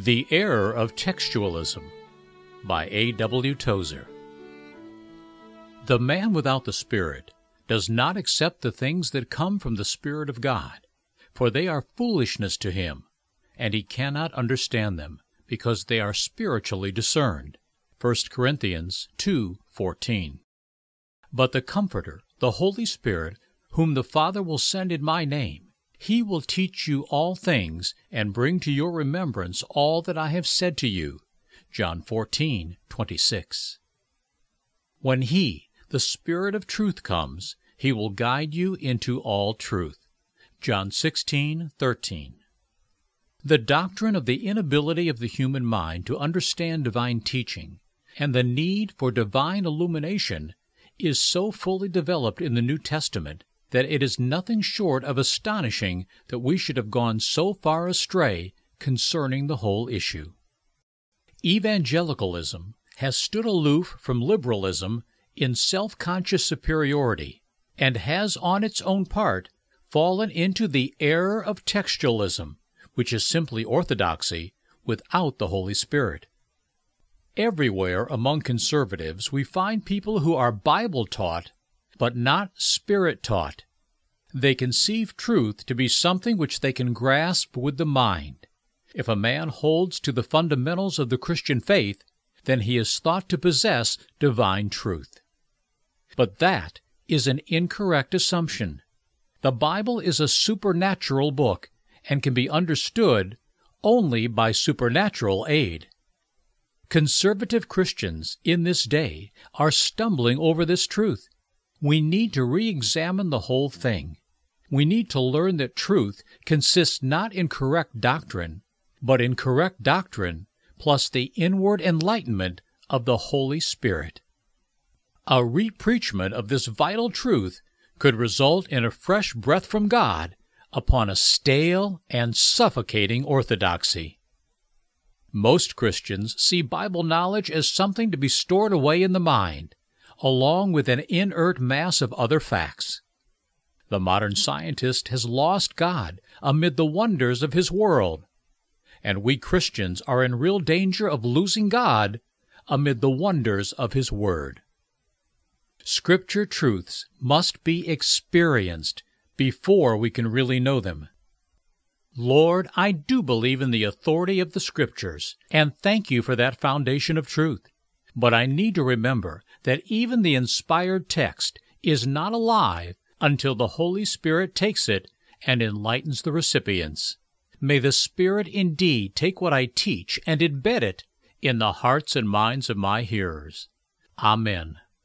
The Error of Textualism by A. W. Tozer. The man without the Spirit does not accept the things that come from the Spirit of God, for they are foolishness to him, and he cannot understand them, because they are spiritually discerned. 1 Corinthians 2:14. But the Comforter, the Holy Spirit, whom the Father will send in my name, he will teach you all things and bring to your remembrance all that I have said to you. John 14:26. When he, the Spirit of truth comes, he will guide you into all truth. John 16:13. The doctrine of the inability of the human mind to understand divine teaching and the need for divine illumination is so fully developed in the New Testament that it is nothing short of astonishing that we should have gone so far astray concerning the whole issue. Evangelicalism has stood aloof from liberalism in self conscious superiority and has on its own part fallen into the error of textualism, which is simply orthodoxy without the Holy Spirit. Everywhere among conservatives we find people who are Bible taught but not spirit taught. They conceive truth to be something which they can grasp with the mind. If a man holds to the fundamentals of the Christian faith, then he is thought to possess divine truth. But that is an incorrect assumption. The Bible is a supernatural book and can be understood only by supernatural aid. Conservative Christians in this day are stumbling over this truth we need to re examine the whole thing. We need to learn that truth consists not in correct doctrine, but in correct doctrine plus the inward enlightenment of the Holy Spirit. A repreachment of this vital truth could result in a fresh breath from God upon a stale and suffocating orthodoxy. Most Christians see Bible knowledge as something to be stored away in the mind, along with an inert mass of other facts. The modern scientist has lost God amid the wonders of his world, and we Christians are in real danger of losing God amid the wonders of his Word. Scripture truths must be experienced before we can really know them. Lord, I do believe in the authority of the Scriptures, and thank you for that foundation of truth. But I need to remember that even the inspired text is not alive until the Holy Spirit takes it and enlightens the recipients. May the Spirit indeed take what I teach and embed it in the hearts and minds of my hearers. Amen.